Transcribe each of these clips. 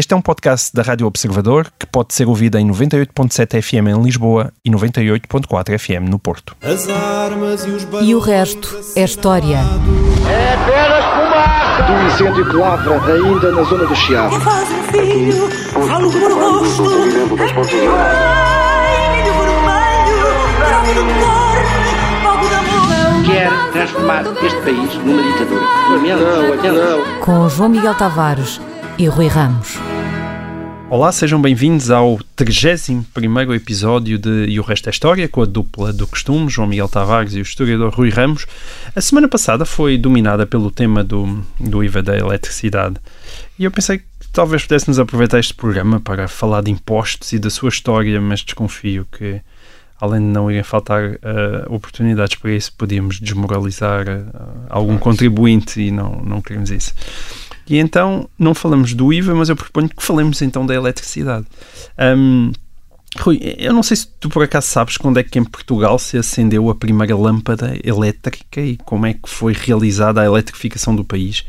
Este é um podcast da Rádio Observador que pode ser ouvido em 98.7 FM em Lisboa e 98.4 FM no Porto. E, e o resto é história. É apenas fumaça! Do incêndio que lavra ainda na zona do Chiado. Filho, falo rosto. Quer transformar este país numa ditadura. Não, não. Com João Miguel Tavares e Rui Ramos. Olá, sejam bem-vindos ao 31 episódio de E o Resto é História, com a dupla do costume, João Miguel Tavares e o historiador Rui Ramos. A semana passada foi dominada pelo tema do, do IVA da eletricidade e eu pensei que talvez pudéssemos aproveitar este programa para falar de impostos e da sua história, mas desconfio que, além de não irem faltar uh, oportunidades para isso, podíamos desmoralizar uh, algum contribuinte e não, não queremos isso. E então não falamos do IVA, mas eu proponho que falemos então da eletricidade. Um, Rui, eu não sei se tu por acaso sabes quando é que em Portugal se acendeu a primeira lâmpada elétrica e como é que foi realizada a eletrificação do país.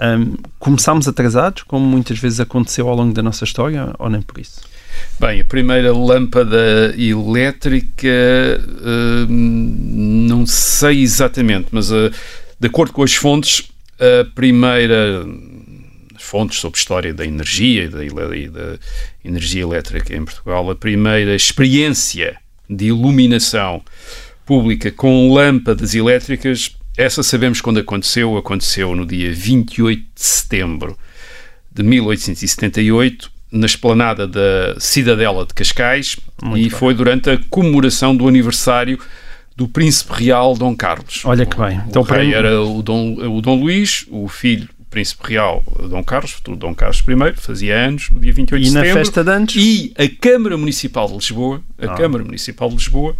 Um, começámos atrasados, como muitas vezes aconteceu ao longo da nossa história, ou nem por isso? Bem, a primeira lâmpada elétrica, não sei exatamente, mas uh, de acordo com as fontes, a primeira fontes sobre história da energia e da, e da, energia elétrica em Portugal, a primeira experiência de iluminação pública com lâmpadas elétricas, essa sabemos quando aconteceu, aconteceu no dia 28 de setembro de 1878, na esplanada da Cidadela de Cascais, Muito e bem. foi durante a comemoração do aniversário do príncipe real Dom Carlos. Olha que bem. O, então, o rei para... era o Dom, o Dom Luís, o filho príncipe real Dom Carlos, futuro Dom Carlos I, fazia anos, no dia 28 e de setembro. E na festa de antes? E a Câmara Municipal de Lisboa, a ah. Câmara Municipal de Lisboa,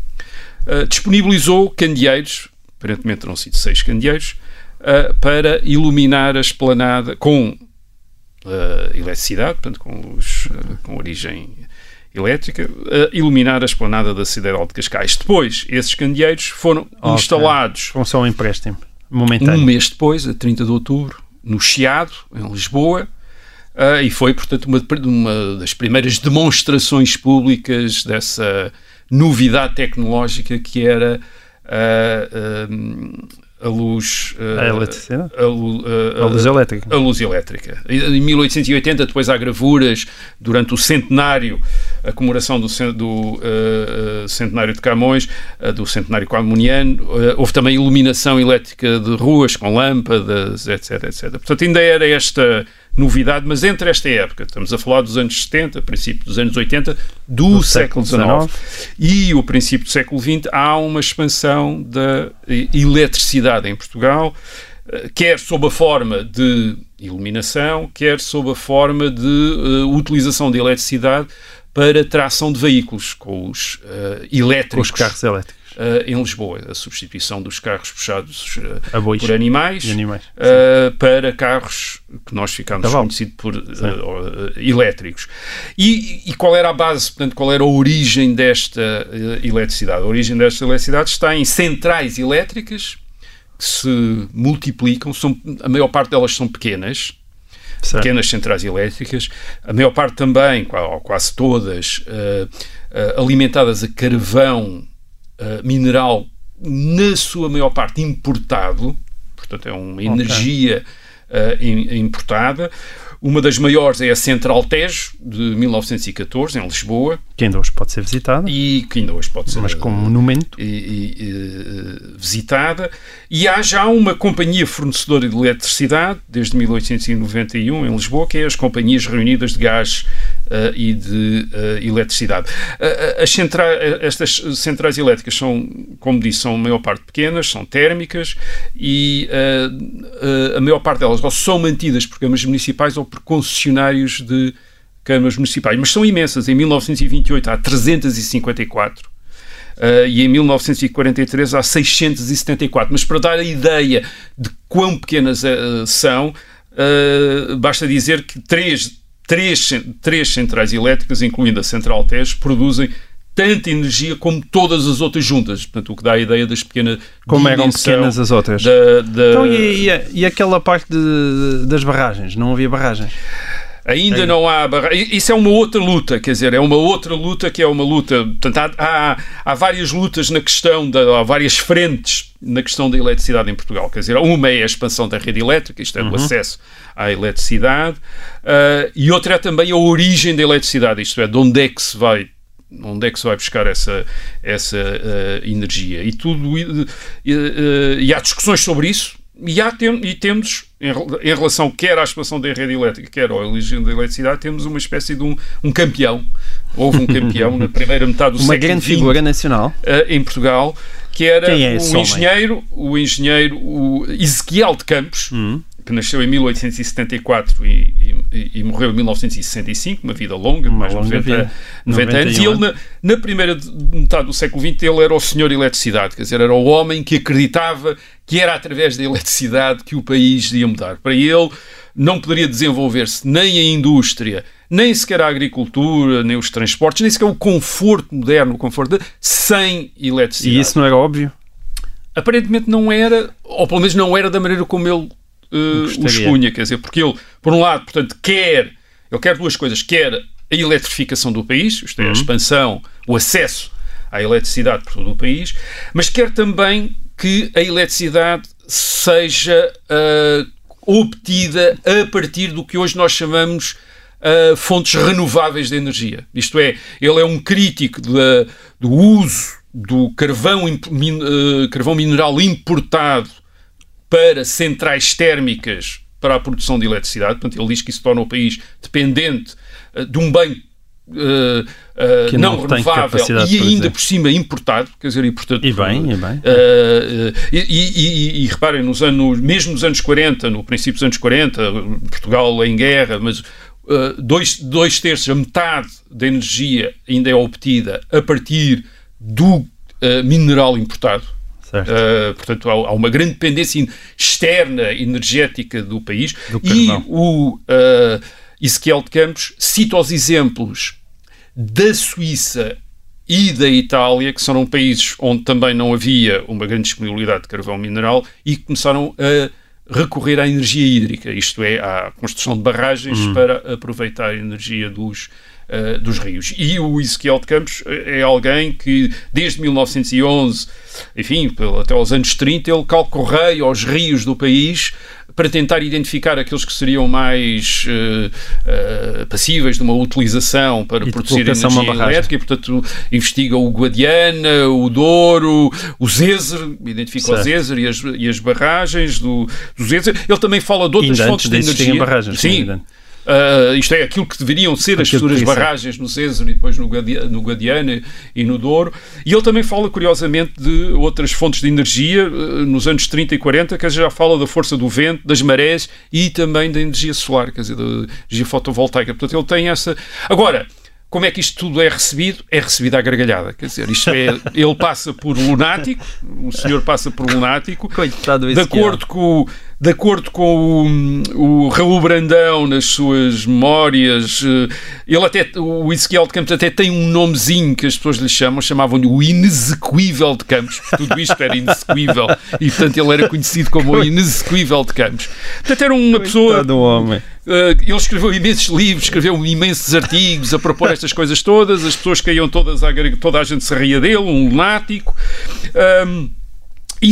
uh, disponibilizou candeeiros, aparentemente terão sido seis candeeiros, uh, para iluminar a esplanada com uh, eletricidade, portanto, com, os, com origem elétrica, iluminar a esplanada da Cidadela de Cascais. Depois, esses candeeiros foram okay. instalados... Com só um empréstimo momentâneo. Um mês depois, a 30 de outubro, no Chiado, em Lisboa, uh, e foi, portanto, uma, uma das primeiras demonstrações públicas dessa novidade tecnológica que era uh, uh, a luz. A eletricidade? A, a, a, luz elétrica. A luz elétrica. Em 1880, depois há gravuras durante o centenário, a comemoração do, do centenário de Camões, do centenário camuniano. houve também iluminação elétrica de ruas com lâmpadas, etc, etc. Portanto, ainda era esta novidade, mas entre esta época, estamos a falar dos anos 70, princípio dos anos 80, do, do século XIX e o princípio do século XX, há uma expansão da eletricidade em Portugal, eh, quer sob a forma de iluminação, quer sob a forma de uh, utilização de eletricidade para tração de veículos com os uh, elétricos. Com os carros elétricos uh, em Lisboa, a substituição dos carros puxados uh, por animais, animais uh, para carros que nós ficámos conhecidos por elétricos. E, e, qual era a base, portanto, qual era a origem desta eletricidade? A origem desta eletricidade está em centrais elétricas que se multiplicam, são, a maior parte delas são pequenas, Certo. pequenas centrais elétricas, a maior parte também, ou quase todas, uh, uh, alimentadas a carvão uh, mineral, na sua maior parte, importado, portanto, é uma energia okay. importada. Uma das maiores é a Central Tejo, de 1914, em Lisboa. Que ainda hoje pode ser visitada. E que ainda hoje pode ser Mas como monumento. E, e, e, visitada. E há já uma companhia fornecedora de eletricidade, desde 1891, em Lisboa, que é as Companhias Reunidas de Gás uh, e de uh, eletricidade. Uh, centra estas centrais elétricas são, como disse, são a maior parte pequenas, são térmicas e a maior parte delas ou são mantidas por câmaras municipais ou por concessionários de câmaras municipais, mas são imensas. Em 1928 há 354 uh, e em 1943 há 674. Mas para dar a ideia de quão pequenas uh, são, uh, basta dizer que três três, três centrais elétricas, incluindo a Central Tejo, produzem tanta energia como todas as outras juntas. Portanto, o que dá a ideia das pequenas. Como eram pequenas as outras? Da, da... Então, e, e, e, aquela parte de, das barragens? Não havia barragens? Ainda É. não há barra... Isso é uma outra luta, quer dizer, é uma outra luta que é uma luta. Portanto, há, há, há várias lutas na questão, da, há várias frentes na questão da eletricidade em Portugal. Quer dizer, uma é a expansão da rede elétrica, isto é, o acesso à eletricidade, ah, e outra é também a origem da eletricidade, isto é, de onde é que se vai onde é que se vai buscar essa, essa uh, energia. E, tudo, e, uh, e há discussões sobre isso, e, há, tem, e temos, em, em, relação quer à expansão da rede elétrica, quer à origem da eletricidade, temos uma espécie de um, um campeão. Houve um campeão na primeira metade do uma século grande XX, figura nacional uh, em Portugal, que era é engenheiro, o engenheiro o Ezequiel de Campos, Hum. que nasceu em 1874 e, e, e morreu em 1965, uma vida longa, Uma mais de longa 90, vida. 90 anos. E 91 ele, na, na primeira de- metade do século XX, ele era o senhor eletricidade, quer dizer, era o homem que acreditava que era através da eletricidade que o país ia mudar. Para ele, não poderia desenvolver-se nem a indústria, nem sequer a agricultura, nem os transportes, nem sequer o conforto moderno, o conforto de, sem eletricidade e isso não era óbvio aparentemente não era, ou pelo menos não era da maneira como ele uh, o Gostaria. expunha, quer dizer, porque ele, por um lado, portanto, quer, ele quer duas coisas, quer a eletrificação do país, isto é, a expansão, o acesso à eletricidade por todo o país, mas quer também que a eletricidade seja uh, obtida a partir do que hoje nós chamamos uh, fontes renováveis de energia. Isto é, ele é um crítico da- do uso do carvão, uh, carvão mineral importado para centrais térmicas para a produção de eletricidade. Portanto, ele diz que isso torna o país dependente uh, de um bem uh, uh, Que não, não renovável e ainda por cima importado, quer dizer, e portanto E bem, e bem. Uh, e, e- e- e reparem, nos anos, mesmo nos anos 40, no princípio dos anos 40, Portugal em guerra, mas dois, dois terços, a metade da energia ainda é obtida a partir do mineral importado. Uh, portanto, há, há uma grande dependência externa energética do país. Do e o uh, Ezequiel de Campos cita os exemplos da Suíça e da Itália, que são países onde também não havia uma grande disponibilidade de carvão mineral e que começaram a recorrer à energia hídrica, isto é, à construção de barragens Hum. para aproveitar a energia dos, eh, dos rios. E o Ezequiel de Campos é alguém que, desde 1911, enfim, até aos anos 30, ele calcorreia aos rios do país para tentar identificar aqueles que seriam mais eh, eh, passíveis de uma utilização para E produzir energia elétrica e, portanto, investiga o Guadiana, o Douro, o Zezer, identifica o Certo. Zezer e as, e as barragens do, do Zezer. Ele também fala de outras Ainda fontes de energia. barragens, Sim. ainda. Ah, isto é aquilo que deveriam ser as futuras barragens no César e depois no, Guadi- no Guadiana e no Douro. E ele também fala, curiosamente, de outras fontes de energia ah, nos anos 30 e 40, que já fala da força do vento, das marés e também da energia solar, quer dizer, da energia fotovoltaica. Portanto, ele tem essa. Agora. Como é que isto tudo é recebido? É recebido à gargalhada. Quer dizer, isto é, ele passa por lunático, o senhor passa por lunático, Coitado de acordo com, de acordo com o, o Raul Brandão nas suas memórias, eh, ele até, o Ezequiel de Campos até tem um nomezinho que as pessoas lhe chamam, chamavam-lhe o inexequível de Campos, porque tudo isto era inexequível e portanto ele era conhecido como o inexequível de Campos. Portanto era uma pessoa do homem Uh, ele escreveu imensos livros, escreveu imensos artigos a propor estas coisas todas, as pessoas caíam todas à toda a gente se ria dele, um lunático. Um,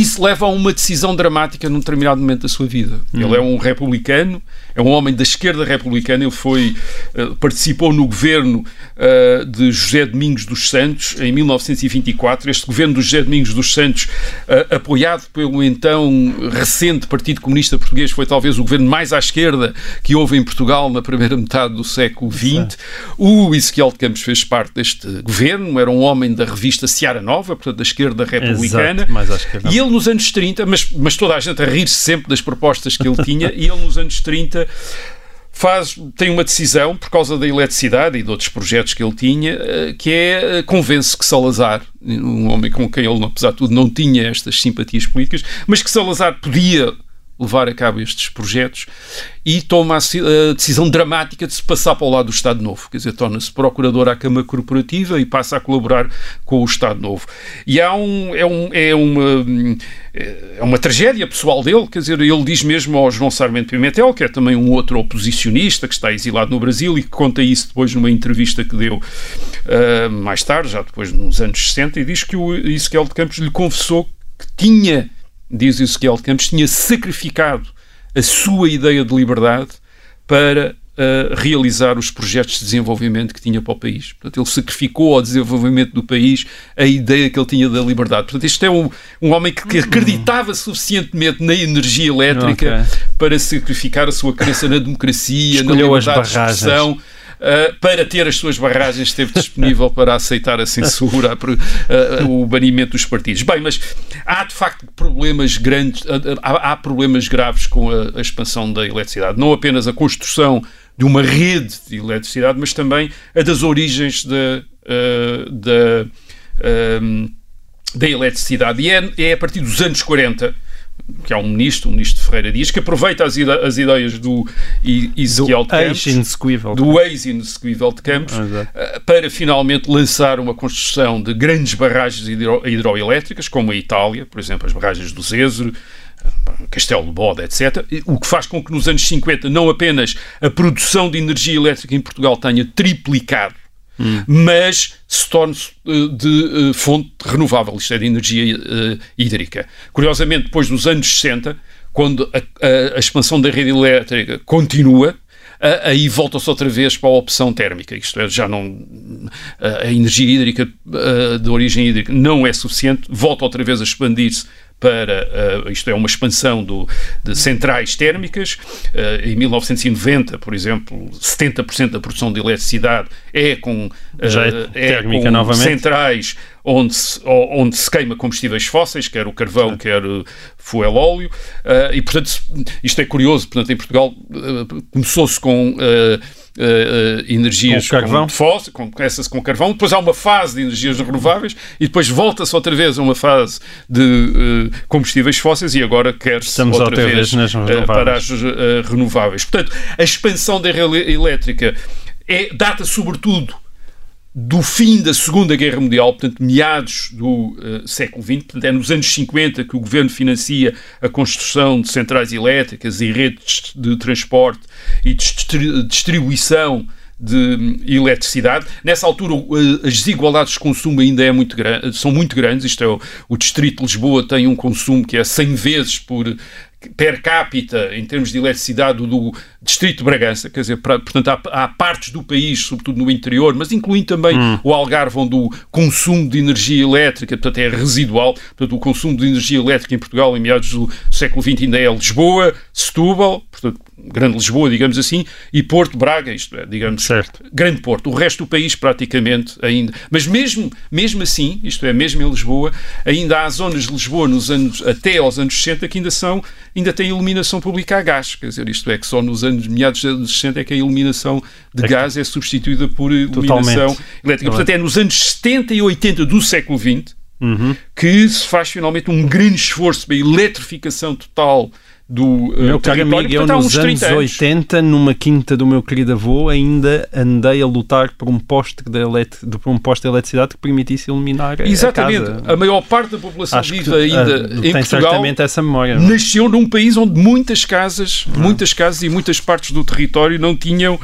isso leva a uma decisão dramática num determinado momento da sua vida. Ele é um republicano, é um homem da esquerda republicana. Ele foi, eh, participou no governo eh, de José Domingos dos Santos em 1924. Este governo de José Domingos dos Santos, eh, apoiado pelo então recente Partido Comunista Português, foi talvez o governo mais à esquerda que houve em Portugal na primeira metade do século XX. O Ezequiel de Campos fez parte deste governo, era um homem da revista Seara Nova, portanto da esquerda republicana. Exato, mais à esquerda. E ele nos anos 30, mas, mas toda a gente a rir-se sempre das propostas que ele tinha, e ele nos anos 30 faz, tem uma decisão, por causa da eletricidade e de outros projetos que ele tinha, eh, que é eh, convence que Salazar, um homem com quem ele, apesar de tudo, não tinha estas simpatias políticas, mas que Salazar podia levar a cabo estes projetos e toma a, decisão dramática de se passar para o lado do Estado Novo, quer dizer, torna-se procurador à Câmara Corporativa e passa a colaborar com o Estado Novo. E há um, é, um, é, uma, é uma tragédia pessoal dele, quer dizer, ele diz mesmo ao João Sarmento Pimentel, que é também um outro oposicionista que está exilado no Brasil e que conta isso depois numa entrevista que deu uh, mais tarde, já depois nos anos 60, e diz que o Ezequiel de Campos lhe confessou que tinha diz Ezequiel de Campos, tinha sacrificado a sua ideia de liberdade para uh, realizar os projetos de desenvolvimento que tinha para o país. Portanto, ele sacrificou ao desenvolvimento do país a ideia que ele tinha da liberdade. Portanto, este é um, um homem que, que acreditava suficientemente na energia elétrica okay. para sacrificar a sua crença na democracia, Escolheu na liberdade de expressão uh, para ter as suas barragens, esteve disponível para aceitar a censura, a, uh, o banimento dos partidos. Bem, mas há de facto problemas grandes, há, há problemas graves com a, a expansão da eletricidade. Não apenas a construção de uma rede de eletricidade, mas também a das origens da, da, uh, da eletricidade. E é, é, a partir dos anos 40 que há um ministro, o ministro Ferreira Dias, que aproveita as, ide as ideias do Ezequiel de Campos, do ex-inexecuível de Campos, uh, para finalmente lançar uma construção de grandes barragens hidro hidroelétricas, como a Itália, por exemplo, as barragens do Zézero, Castelo de Bode, etc. O que faz com que nos anos 50 não apenas a produção de energia elétrica em Portugal tenha triplicado, mas se torne uh, de uh, fonte renovável, isto é, de energia uh, hídrica. Curiosamente, depois dos anos 60, quando a, a, a expansão da rede elétrica continua, aí volta-se outra vez para a opção térmica. Isto é, já não. A energia hídrica de origem hídrica não é suficiente, volta outra vez a expandir-se para, uh, isto é, uma expansão do, de centrais térmicas. Uh, em 1990, por exemplo, 70% da produção de eletricidade é com, uh, é, é com novamente. centrais onde se, onde se queima combustíveis fósseis, quer o carvão, Sim. quer o fuel óleo, uh, e portanto isto é curioso, portanto em Portugal uh, começou-se com uh, energias com carvão. Com com, começa-se com carvão, depois há uma fase de energias renováveis e depois volta-se outra vez a uma fase de combustíveis fósseis e agora quer-se outra, outra, vez, vez para as renováveis. Portanto, a expansão da rede elétrica é, data sobretudo do fim da Segunda Guerra Mundial, portanto, meados do uh, século XX, portanto, é nos anos 50 que o governo financia a construção de centrais elétricas e redes de transporte e de distribuição de hum, eletricidade. Nessa altura, as desigualdades de consumo ainda é muito são muito grandes. Isto é, o, o Distrito de Lisboa tem um consumo que é 100 vezes por per capita, em termos de eletricidade, do Distrito de Bragança, quer dizer, pra, portanto, há, há, partes do país, sobretudo no interior, mas incluindo também hum. o Algarve, onde o consumo de energia elétrica, portanto, é residual. Portanto, o consumo de energia elétrica em Portugal, em meados do século XX, ainda é Lisboa, Setúbal, portanto, Grande Lisboa, digamos assim, e Porto, Braga, isto é, digamos, certo. Grande Porto. O resto do país, praticamente, ainda. Mas mesmo, mesmo assim, isto é, mesmo em Lisboa, ainda há zonas de Lisboa, nos anos, até aos anos 60, que ainda são, ainda têm iluminação pública a gás. Quer dizer, isto é, que só nos anos anos, meados dos anos 60, é que a iluminação de é gás é substituída por iluminação Totalmente. elétrica. Portanto, é nos anos 70 e 80 do século XX uhum. que se faz finalmente um grande esforço para a eletrificação total do uh, meu caro amigo, eu nos anos 80, numa quinta do meu querido avô, ainda andei a lutar por um poste de, elet... por um poste de eletricidade que permitisse iluminar Exatamente. a casa. A maior parte da população Acho vive ainda uh, em Portugal. essa memória. Não? É? Nasceu num país onde muitas casas, não. muitas casas e muitas partes do território não tinham, uh,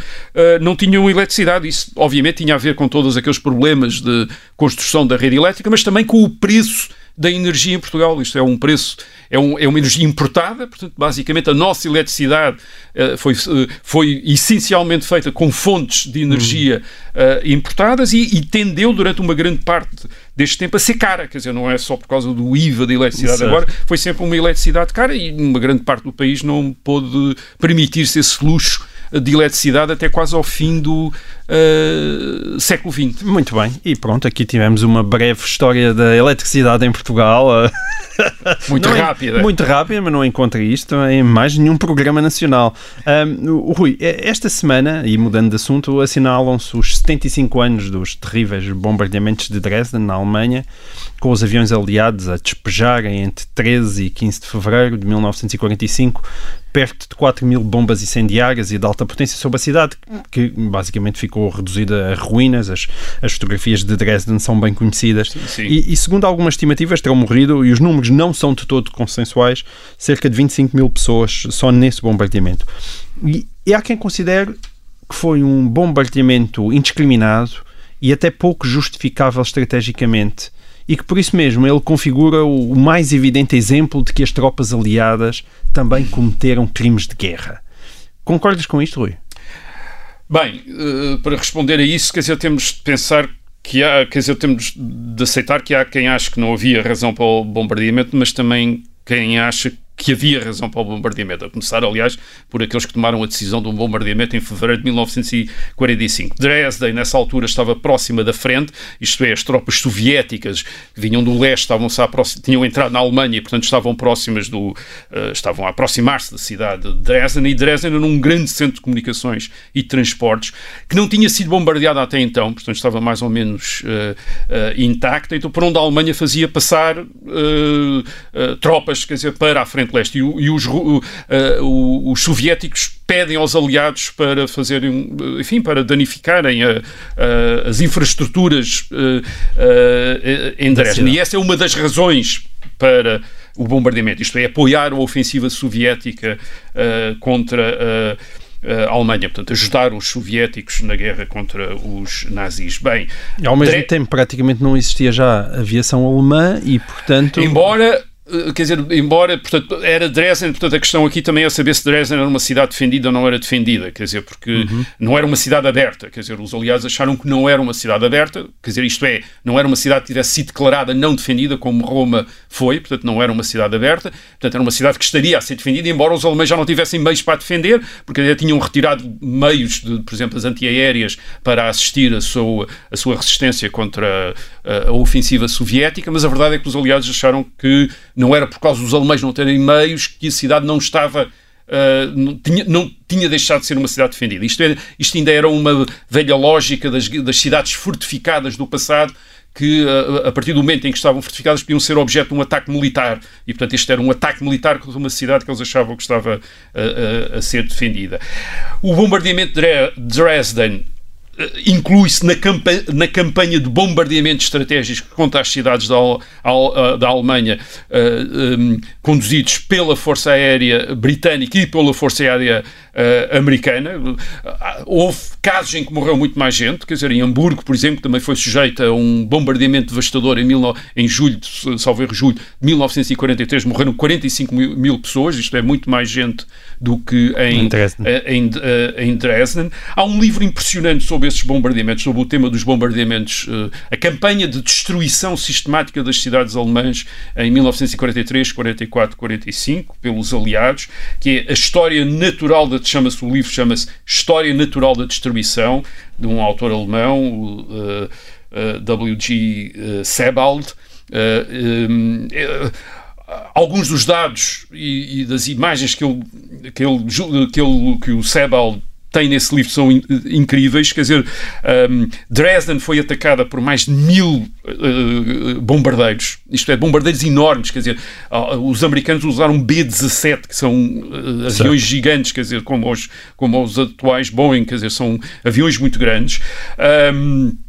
não tinham eletricidade. Isso, obviamente, tinha a ver com todos aqueles problemas de construção da rede elétrica, mas também com o preço da energia em Portugal. Isto é um preço, é, um, é uma energia importada, portanto, basicamente a nossa eletricidade uh, foi, uh, foi essencialmente feita com fontes de energia uh, importadas e, e, tendeu durante uma grande parte deste tempo a ser cara. Quer dizer, não é só por causa do IVA da eletricidade agora, foi sempre uma eletricidade cara e uma grande parte do país não pôde permitir-se esse luxo de eletricidade até quase ao fim do, uh, século XX. Muito bem, e pronto, aqui tivemos uma breve história da eletricidade em Portugal. Muito não rápida. É, muito rápida, mas não encontra isto em mais nenhum programa nacional. Um, Rui, esta semana, e mudando de assunto, assinalam-se os 75 anos dos terríveis bombardeamentos de Dresden, na Alemanha, com os aviões aliados a despejarem entre 13 e 15 de fevereiro de 1945 perto de 4 mil bombas incendiárias e de alta potência sobre a cidade, que basicamente ficou reduzida a ruínas. As, as fotografias de Dresden são bem conhecidas. Sim, sim. E, e, segundo algumas estimativas, terão morrido, e os números não são de todo consensuais, cerca de 25 mil pessoas só nesse bombardeamento. E, e há quem considere que foi um bombardeamento indiscriminado e até pouco justificável estrategicamente e que por isso mesmo ele configura o mais evidente exemplo de que as tropas aliadas também cometeram crimes de guerra. Concordas com isto, Rui? Bem, eh, para responder a isso, quer dizer, temos de pensar que há, quer dizer, temos de aceitar que há quem acha que não havia razão para o bombardeamento, mas também quem acha que havia razão para o bombardeamento, a começar, aliás, por aqueles que tomaram a decisão de um bombardeamento em fevereiro de 1945. Dresden, nessa altura, estava próxima da frente, isto é, as tropas soviéticas que vinham do leste estavam tinham entrado na Alemanha e, portanto, estavam próximas do. Uh, estavam a aproximar-se da cidade de Dresden, e Dresden era um grande centro de comunicações e de transportes que não tinha sido bombardeado até então, portanto, estava mais ou menos uh, uh, intacta, então, por onde a Alemanha fazia passar tropas, quer dizer, para a frente Leste. E, e os, uh, os soviéticos pedem aos aliados para fazerem, enfim, para danificarem a, a, as infraestruturas uh, em Dresden. E essa é uma das razões para o bombardeamento, isto é, apoiar a ofensiva soviética contra a Alemanha, portanto, ajudar os soviéticos na guerra contra os nazis. Bem, ao mesmo tempo, praticamente não existia já aviação alemã e, portanto. Embora eh, quer dizer, embora, portanto, era Dresden, portanto, a questão aqui também é saber se Dresden era uma cidade defendida ou não era defendida, quer dizer, porque uhum. não era uma cidade aberta, quer dizer, os aliados acharam que não era uma cidade aberta, quer dizer, isto é, não era uma cidade que tivesse sido declarada não defendida, como Roma foi, portanto, não era uma cidade aberta, portanto, era uma cidade que estaria a ser defendida, embora os alemães já não tivessem meios para defender, porque já tinham retirado meios, de, por exemplo, as antiaéreas para assistir a sua, a sua resistência contra a, a ofensiva soviética, mas a verdade é que os aliados acharam que não era por causa dos alemães não terem meios que a cidade não estava Uh, não, tinha, não tinha deixado de ser uma cidade defendida. Isto, é, isto ainda era uma velha lógica das, das cidades fortificadas do passado que, uh, a partir do momento em que estavam fortificadas, podiam ser objeto de um ataque militar. E, portanto, este era um ataque militar contra uma cidade que eles achavam que estava uh, a ser defendida. O bombardeamento de Dresden eh, inclui-se na, campanha, na campanha de bombardeamento estratégico contra as cidades da, eh, da Alemanha, uh, eh, um, conduzidos pela Força Aérea Britânica e pela Força Aérea uh, americana. Houve casos em que morreu muito mais gente, quer dizer, em Hamburgo, por exemplo, também foi sujeito a um bombardeamento devastador em, em julho, salvo erro, julho de 1943, morreram 45 mil, mil, pessoas, isto é muito mais gente do que em, em, Dresden. Em, em Dresden. Há um livro impressionante sobre esses bombardeamentos, sobre o tema dos bombardeamentos, uh, a campanha de destruição sistemática das cidades alemãs em 1943, 44, 45, pelos aliados, que é a história natural da chama-se o livro chama-se História Natural da Distribuição de um autor alemão, uh, uh, W.G. Sebald. Um, alguns dos dados e, e, das imagens que ele, que ele, que, ele, que o Sebald tem nesse livro são in, incríveis. Quer dizer, um, Dresden foi atacada por mais de mil uh, bombardeiros, isto é, bombardeiros enormes. Quer dizer, uh, os americanos usaram B-17, que são uh, aviões certo. gigantes, quer dizer, como os, como os atuais Boeing, quer dizer, são aviões muito grandes. Um, Uh,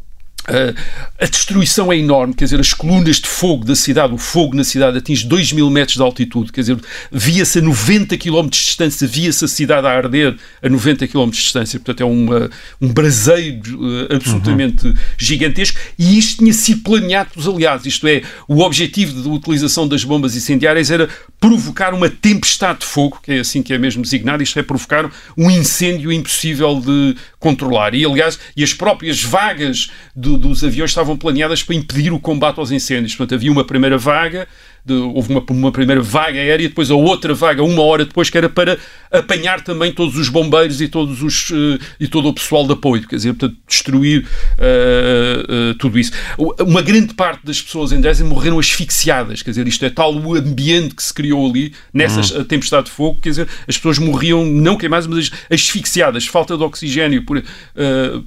a destruição é enorme, quer dizer, as colunas de fogo da cidade, o fogo na cidade atinge 2 mil metros de altitude, quer dizer, via-se a 90 km de distância, via-se a cidade a arder a 90 km de distância, portanto é uma, um braseiro uh, absolutamente uhum. gigantesco e isto tinha sido planeado pelos aliados, isto é, o objetivo da utilização das bombas incendiárias era provocar uma tempestade de fogo, que é assim que é mesmo designado, isto é provocar um incêndio impossível de controlar e aliás, e as próprias vagas do, dos aviões estavam planeadas para impedir o combate aos incêndios. Portanto, havia uma primeira vaga de, houve uma, uma, primeira vaga aérea, depois a outra vaga, uma hora depois, que era para apanhar também todos os bombeiros e, todos os, uh, e todo o pessoal de apoio, quer dizer, portanto, destruir uh, uh, tudo isso. Uma grande parte das pessoas em Dresden morreram asfixiadas, quer dizer, isto é tal o ambiente que se criou ali, nessa uhum. tempestade de fogo, quer dizer, as pessoas morriam não queimadas, mas asfixiadas, falta de oxigênio. Por,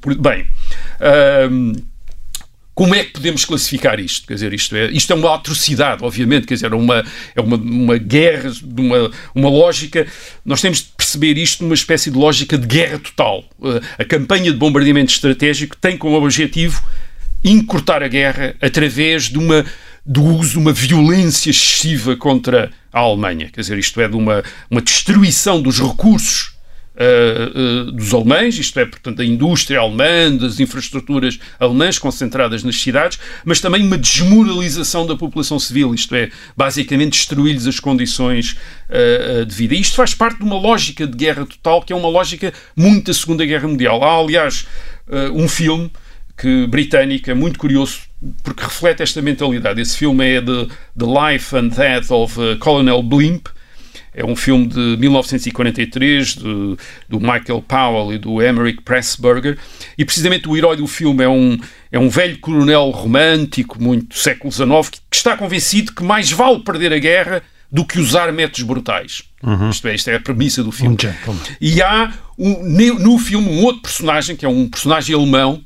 por bem. Como é que podemos classificar isto? Quer dizer, isto é, isto é uma atrocidade, obviamente, quer dizer, é uma, é uma, uma guerra, uma, uma lógica. Nós temos de perceber isto numa espécie de lógica de guerra total. Uh, a campanha de bombardeamento estratégico tem como objetivo encurtar a guerra através de uma, do uso de uma violência excessiva contra a Alemanha. Quer dizer, isto é, de uma, uma destruição dos recursos Uh, uh, dos alemães, isto é, portanto, da indústria alemã, das infraestruturas alemãs concentradas nas cidades, mas também uma desmoralização da população civil, isto é, basicamente destruir-lhes as condições uh, de vida. E isto faz parte de uma lógica de guerra total, que é uma lógica muito da Segunda Guerra Mundial. Há, aliás, um filme que, britânico, é muito curioso, porque reflete esta mentalidade. Esse filme é The, the Life and Death of Colonel Blimp, é um filme de 1943 de, do Michael Powell e do Emmerich Pressburger e precisamente o herói do filme é um, é um velho coronel romântico, muito século XIX, que, que está convencido que mais vale perder a guerra do que usar métodos brutais. Uhum. Isto, é, isto é a premissa do filme. Um e há um, no filme um outro personagem, que é um personagem alemão,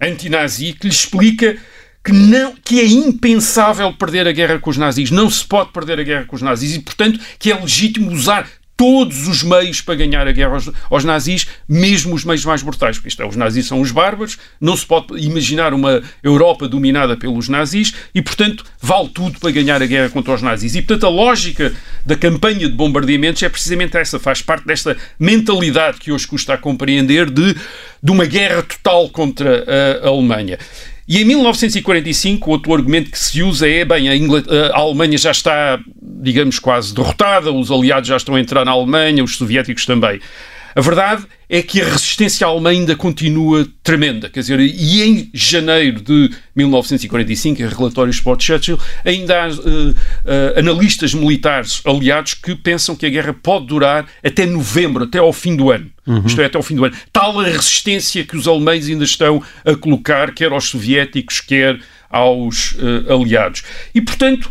antinazi, que lhe explica que, não, que é impensável perder a guerra com os nazis. Não se pode perder a guerra com os nazis e, portanto, que é legítimo usar todos os meios para ganhar a guerra aos, aos, nazis, mesmo os meios mais brutais. Porque isto é, os nazis são os bárbaros, não se pode imaginar uma Europa dominada pelos nazis e, portanto, vale tudo para ganhar a guerra contra os nazis. E, portanto, a lógica da campanha de bombardeamentos é precisamente essa, faz parte desta mentalidade que hoje custa a compreender de, de uma guerra total contra a, a Alemanha. E em 1945, outro argumento que se usa é: bem, a, a, Alemanha já está, digamos, quase derrotada, os aliados já estão a entrar na Alemanha, os soviéticos também. A verdade é que a resistência alemã ainda continua tremenda. Quer dizer, e em janeiro de 1945, em relatórios Sport Churchill, ainda há uh, uh, analistas militares aliados que pensam que a guerra pode durar até novembro, até ao fim do ano. Uhum. Isto é, até ao fim do ano. Tal a resistência que os alemães ainda estão a colocar, quer aos soviéticos, quer aos uh, aliados. E, portanto,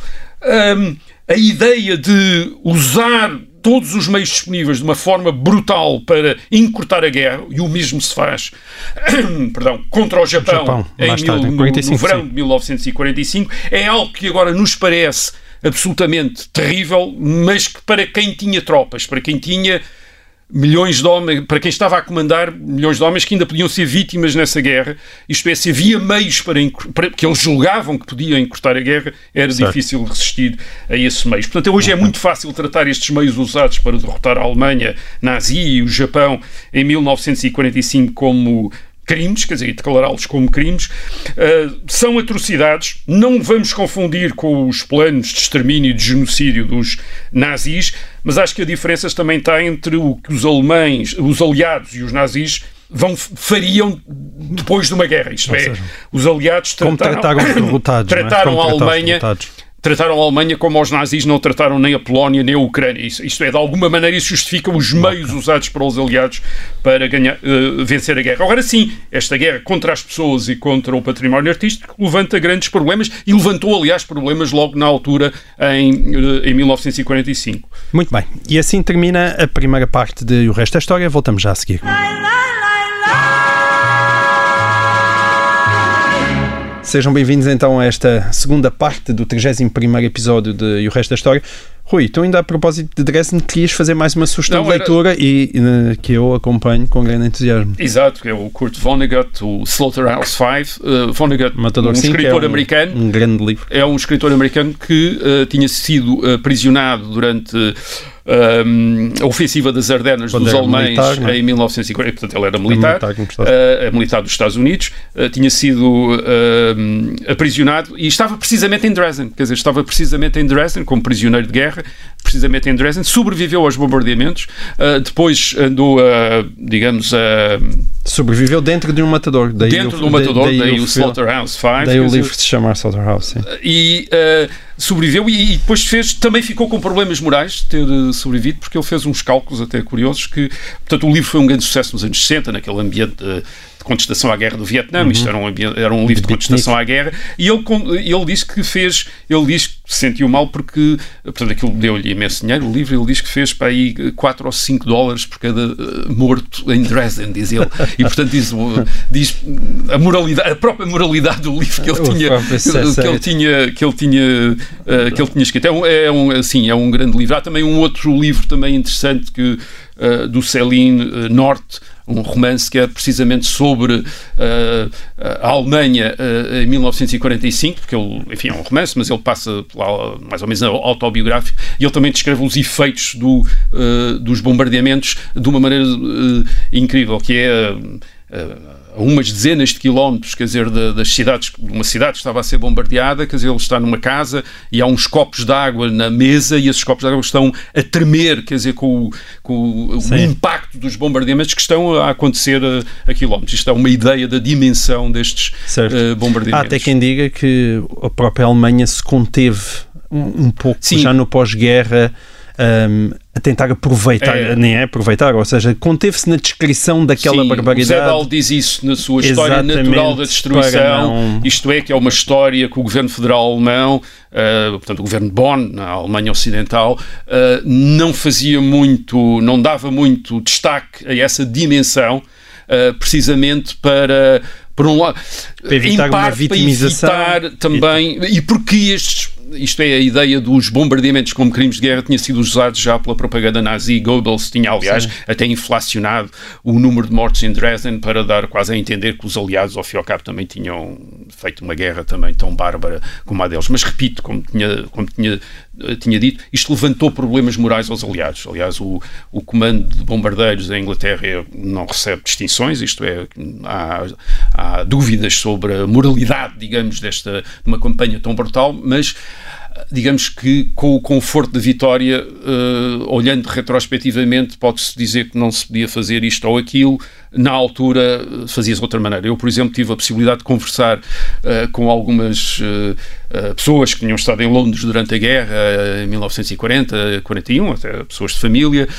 um, a ideia de usar todos os meios disponíveis de uma forma brutal para encurtar a guerra, e o mesmo se faz perdão, contra o Japão, Japão em mil, no, no, verão sim. de 1945, é algo que agora nos parece absolutamente terrível, mas que para quem tinha tropas, para quem tinha milhões de homens, para quem estava a comandar, milhões de homens que ainda podiam ser vítimas nessa guerra. Isto é, se havia meios para, para que eles julgavam que podiam encurtar a guerra, era certo. difícil resistir a esses meios. Portanto, hoje é muito fácil tratar estes meios usados para derrotar a Alemanha nazi e o Japão em 1945 como crimes, quer dizer, declará-los como crimes, uh, são atrocidades. Não vamos confundir com os planos de extermínio e de genocídio dos nazis, mas acho que a diferença também está entre o que os alemães, os aliados e os nazis vão, fariam depois de uma guerra. Isto Ou é, seja, os aliados trataram, trataram, derrotados, trataram é? a Alemanha trataram a Alemanha como os nazis não trataram nem a Polónia nem a Ucrânia. Isso, isto é, de alguma maneira, isso justifica os meios usados para os aliados para ganhar, uh, vencer a guerra. Agora sim, esta guerra contra as pessoas e contra o património artístico levanta grandes problemas e levantou, aliás, problemas logo na altura, em, uh, em 1945. Muito bem. E assim termina a primeira parte de O Resto da História. Voltamos já a seguir. Sejam bem-vindos então a esta segunda parte do 31 episódio de E o Resto da História. Rui, tu ainda a propósito de Dresden querias fazer mais uma sugestão Não, de leitura era... e uh, que eu acompanho com grande entusiasmo. Exato, que é o Kurt Vonnegut, o Slaughterhouse Five. Uh, Vonnegut, Matador um escritor é um, americano. Um grande livro. É um escritor americano que uh, tinha sido aprisionado durante um, a ofensiva das Ardenas Quando dos alemães militar, é? em 1940, portanto ele era militar, é militar, uh, militar dos Estados Unidos, uh, tinha sido uh, aprisionado e estava precisamente em Dresden, quer dizer, estava precisamente em Dresden como prisioneiro de guerra, precisamente em Dresden, sobreviveu aos bombardeamentos, depois andou, digamos, a... Sobreviveu dentro de um matador. Daí dentro o, de um matador, daí, daí o, o Slaughterhouse Five. Daí o livro se chama Slaughterhouse, sim. E sobreviveu e, e, depois fez, também ficou com problemas morais de ter uh, sobrevivido, porque ele fez uns cálculos até curiosos que, portanto, o livro foi um grande sucesso nos anos 60, naquele ambiente uh, de contestação à guerra do Vietnã, uhum. isto era um, era um livro de contestação à guerra, e ele, ele disse que fez, ele diz que se sentiu mal porque, portanto, aquilo deu-lhe imenso dinheiro, o livro, ele diz que fez para aí 4 ou 5 dólares por cada uh, morto em Dresden, diz ele, e portanto diz, diz a moralidade, a própria moralidade do livro que ele tinha, que ele tinha, que ele tinha, uh, que ele tinha escrito. É um, é um, assim, é um grande livro. Há também um outro livro também interessante que, uh, do Céline Norte, um romance que é precisamente sobre uh, a Alemanha uh, em 1945, porque ele, enfim, é um romance, mas ele passa lá, mais ou menos autobiográfico, e ele também descreve os efeitos do, uh, dos bombardeamentos de uma maneira incrível, que é a umas dezenas de quilómetros, quer dizer, das cidades, uma cidade que estava a ser bombardeada, quer dizer, ele está numa casa e há uns copos de água na mesa e esses copos de água estão a tremer, quer dizer, com o, com o impacto dos bombardeamentos que estão a acontecer a, a, quilómetros. Isto é uma ideia da dimensão destes uh, bombardeamentos. Há até quem diga que a própria Alemanha se conteve um, um pouco Sim. já no pós-guerra um, a tentar aproveitar, é. nem é aproveitar, ou seja, conteve-se na descrição daquela Sim, barbaridade. O Zé Bal diz isso na sua história natural da destruição, não... isto é, que é uma história que o governo federal alemão, uh, portanto, o governo de Bonn, na Alemanha Ocidental, uh, não fazia muito, não dava muito destaque a essa dimensão, uh, precisamente para por um lado, para evitar uma vitimização para evitar também, e, e porque estes isto é a ideia dos bombardeamentos como crimes de guerra tinha sido usado já pela propaganda nazi. Goebbels tinha, aliás, Sim. até inflacionado o número de mortes em Dresden para dar quase a entender que os aliados, ao fim e ao cabo, também tinham feito uma guerra também tão bárbara como a deles. Mas repito, como tinha, como tinha, eh, tinha dito, isto levantou problemas morais aos aliados. Aliás, o, o comando de bombardeiros em Inglaterra não recebe distinções, isto é, há, há dúvidas sobre a moralidade, digamos, desta uma campanha tão brutal, mas digamos que com o conforto da vitória, uh, olhando retrospectivamente, pode-se dizer que não se podia fazer isto ou aquilo, na altura fazia-se de outra maneira. Eu, por exemplo, tive a possibilidade de conversar uh, com algumas uh, pessoas que tinham estado em Londres durante a guerra, em 1940, 41, até pessoas de família,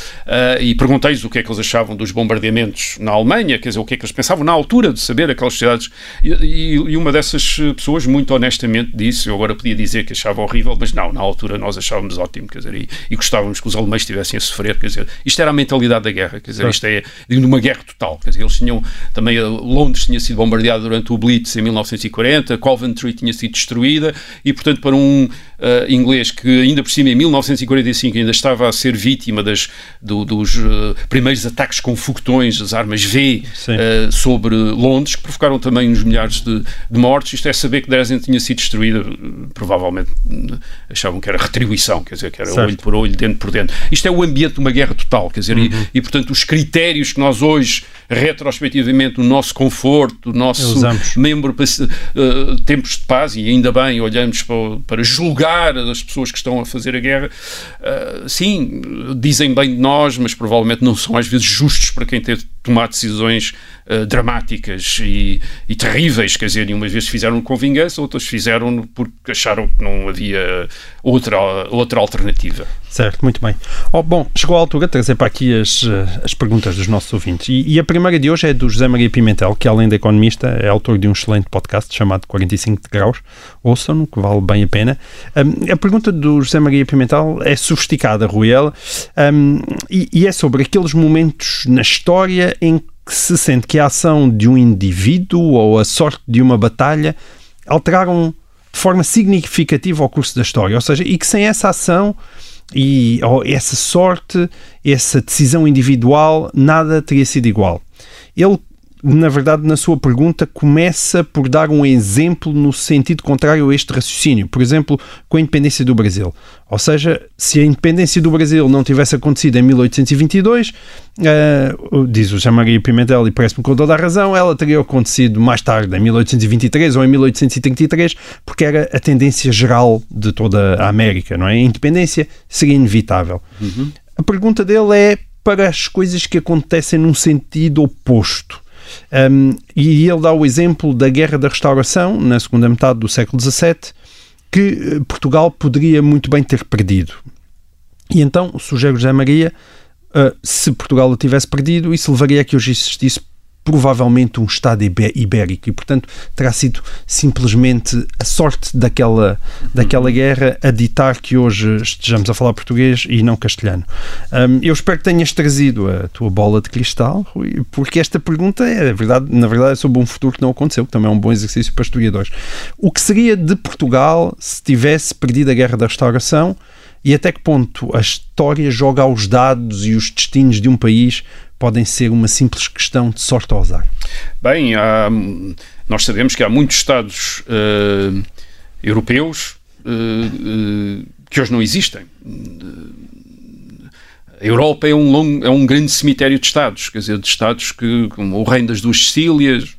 e perguntei-lhes o que é que eles achavam dos bombardeamentos na Alemanha, quer dizer, o que é que eles pensavam na altura de saber aquelas sociedades. E, e, e uma dessas pessoas, muito honestamente, disse: eu agora podia dizer que achava horrível, mas não, na altura nós achávamos ótimo, quer dizer, e, e gostávamos que os alemães estivessem a sofrer, quer dizer, isto era a mentalidade da guerra, quer dizer, isto é de uma guerra total. Quer dizer, eles tinham também Londres tinha sido bombardeado durante o Blitz em 1940, Coventry tinha sido destruída e, portanto, para um uh, inglês que ainda por cima em 1945 ainda estava a ser vítima das, do, dos uh, primeiros ataques com foguetões, as armas V uh, sobre Londres, que provocaram também uns milhares de, de, mortes. Isto é saber que Dresden tinha sido destruída, provavelmente achavam que era retribuição, quer dizer, que era certo. olho por olho, dente por dente. Isto é o ambiente de uma guerra total, quer dizer, uhum. e, e, portanto os critérios que nós hoje retrospectivamente o nosso conforto, o nosso membro tempos de paz e ainda bem olhamos para, para julgar as pessoas que estão a fazer a guerra. Uh, sim, dizem bem de nós mas provavelmente não são às vezes justos para quem tem tomar decisões uh, dramáticas e, e, terríveis, quer dizer, umas vezes fizeram com vingança, outras fizeram porque acharam que não havia outra, outra alternativa. Certo, muito bem. Oh, bom, chegou a altura de trazer para aqui as, eh, as perguntas dos nossos ouvintes. E, e, a primeira de hoje é do José Maria Pimentel, que além de economista é autor de um excelente podcast chamado 45 graus. Ouçam-no, que vale bem a pena. Um, a pergunta do José Maria Pimentel é sofisticada, Ruel, um, e, e é sobre aqueles momentos na história em que se sente que a ação de um indivíduo ou a sorte de uma batalha alteraram de forma significativa o curso da história. Ou seja, e que sem essa ação e essa sorte, essa decisão individual, nada teria sido igual. Ele na verdade, na sua pergunta, começa por dar um exemplo no sentido contrário a este raciocínio. Por exemplo, com a independência do Brasil. Ou seja, se a independência do Brasil não tivesse acontecido em 1822, uh, diz o Jean Maria Pimentel, e parece-me com toda a razão, ela teria acontecido mais tarde, em 1823 ou em 1833, porque era a tendência geral de toda a América, não é? A independência seria inevitável. Uhum. A pergunta dele é para as coisas que acontecem num sentido oposto. Um, e ele dá o exemplo da Guerra da Restauração, na segunda metade do século XVII, que Portugal poderia muito bem ter perdido. E então sugere José Maria, uh, se Portugal o tivesse perdido, isso levaria a que hoje existisse provavelmente um Estado ibérico e, portanto, terá sido simplesmente a sorte daquela, daquela guerra a ditar que hoje estejamos a falar português e não castelhano. Um, eu espero que tenhas trazido a tua bola de cristal, Rui, porque esta pergunta é, verdade, na verdade, é sobre um futuro que não aconteceu, que também é um bom exercício para historiadores. O que seria de Portugal se tivesse perdido a Guerra da Restauração e até que ponto a história joga aos dados e os destinos de um país podem ser uma simples questão de sorte ao azar? Bem, há, nós sabemos que há muitos Estados uh, europeus uh, uh, que hoje não existem. A Europa é um, longo, é um grande cemitério de Estados, quer dizer, de Estados que, como o Reino das Duas Sicílias,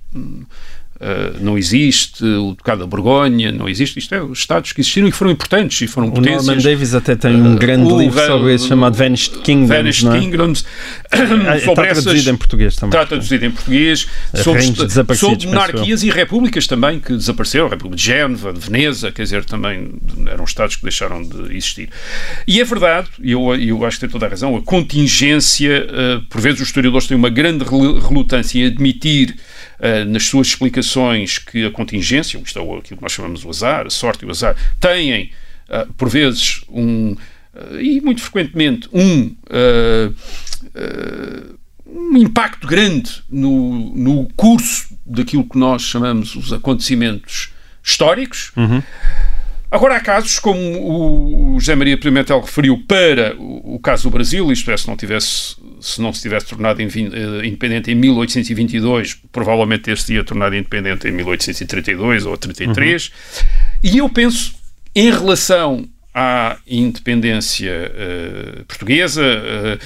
Uh, não existe, o Ducado da Borgonha, não existe. Isto é, os Estados que existiram e foram importantes e foram o potências. Norman Davis até tem um grande uh, livro sobre isso chamado Vanished Kingdoms. Vanished é? Kingdoms. Ah, está traduzido em português também. Está traduzido em português. Sobre, sobre monarquias e repúblicas também que desapareceram. A República de Génova, de Veneza, quer dizer, também eram Estados que deixaram de existir. E é verdade, e eu, eu acho que tem toda a razão, a contingência, uh, por vezes os historiadores têm uma grande relutância em admitir uh, nas suas explicações que a contingência, isto é aquilo que nós chamamos o azar, a sorte e o azar, têm, uh, por vezes, um. Uh, e muito frequentemente, um. um impacto grande no, no curso daquilo que nós chamamos os acontecimentos históricos. Uhum. Agora, há casos, como o José Maria Pimentel referiu para o, o caso do Brasil, isto é, se não tivesse se não se tivesse tornado eh, independente em 1822, provavelmente ter-se tornado independente em 1832 ou 33. Uhum. E eu penso, em relação à independência uh, portuguesa, uh,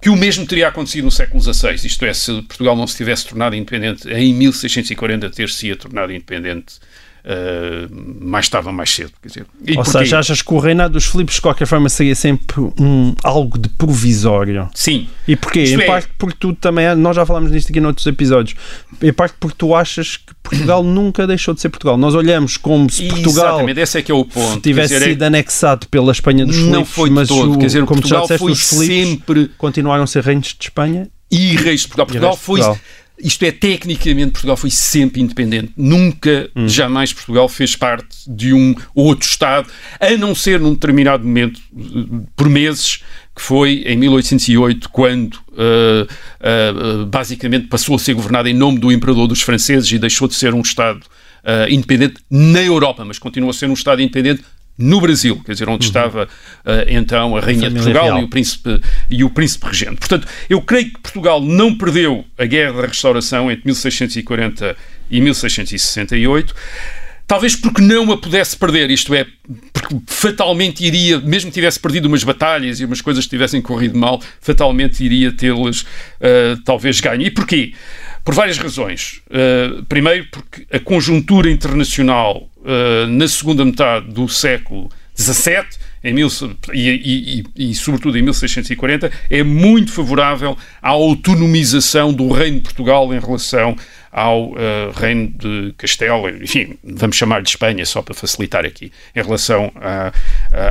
que o mesmo teria acontecido no século XVI, isto é, se Portugal não se tivesse tornado independente em 1640, ter-se tornado independente Uh, mais tarde ou mais cedo. Quer dizer, ou porquê? seja, achas que o reinado dos Filipos de qualquer forma seria sempre um, algo de provisório? Sim. E porquê? Isto em é... parte porque tu também, nós já falámos nisto aqui noutros episódios, em parte porque tu achas que Portugal nunca deixou de ser Portugal. Nós olhamos como se Portugal Exatamente, esse é que é o ponto. tivesse dizer, sido é... anexado pela Espanha dos Filipos, não foi mas todo. O, quer dizer, como Portugal já disseste, foi os Filipos sempre... continuaram a ser reinos de Espanha e reis de Portugal. Portugal foi Portugal. Isto é, tecnicamente, Portugal foi sempre independente. Nunca, hum. jamais Portugal fez parte de um outro Estado, a não ser num determinado momento, por meses, que foi em 1808, quando uh, uh, basicamente passou a ser governado em nome do imperador dos franceses e deixou de ser um Estado uh, independente na Europa, mas continua a ser um Estado independente no Brasil, quer dizer, onde uhum. estava uh, então a Rainha a de Portugal e o, príncipe, e o Príncipe Regente. Portanto, eu creio que Portugal não perdeu a Guerra da Restauração entre 1640 e 1668. Talvez porque não a pudesse perder, isto é, porque fatalmente iria, mesmo que tivesse perdido umas batalhas e umas coisas tivessem corrido mal, fatalmente iria tê-las uh, talvez ganho. E porquê? Por várias razões. Uh, primeiro, porque a conjuntura internacional uh, na segunda metade do século XVII em mil, e, e, e, sobretudo em 1640, é muito favorável à autonomização do Reino de Portugal em relação ao uh, Reino de Castelo, enfim, vamos chamar de Espanha, só para facilitar aqui, em relação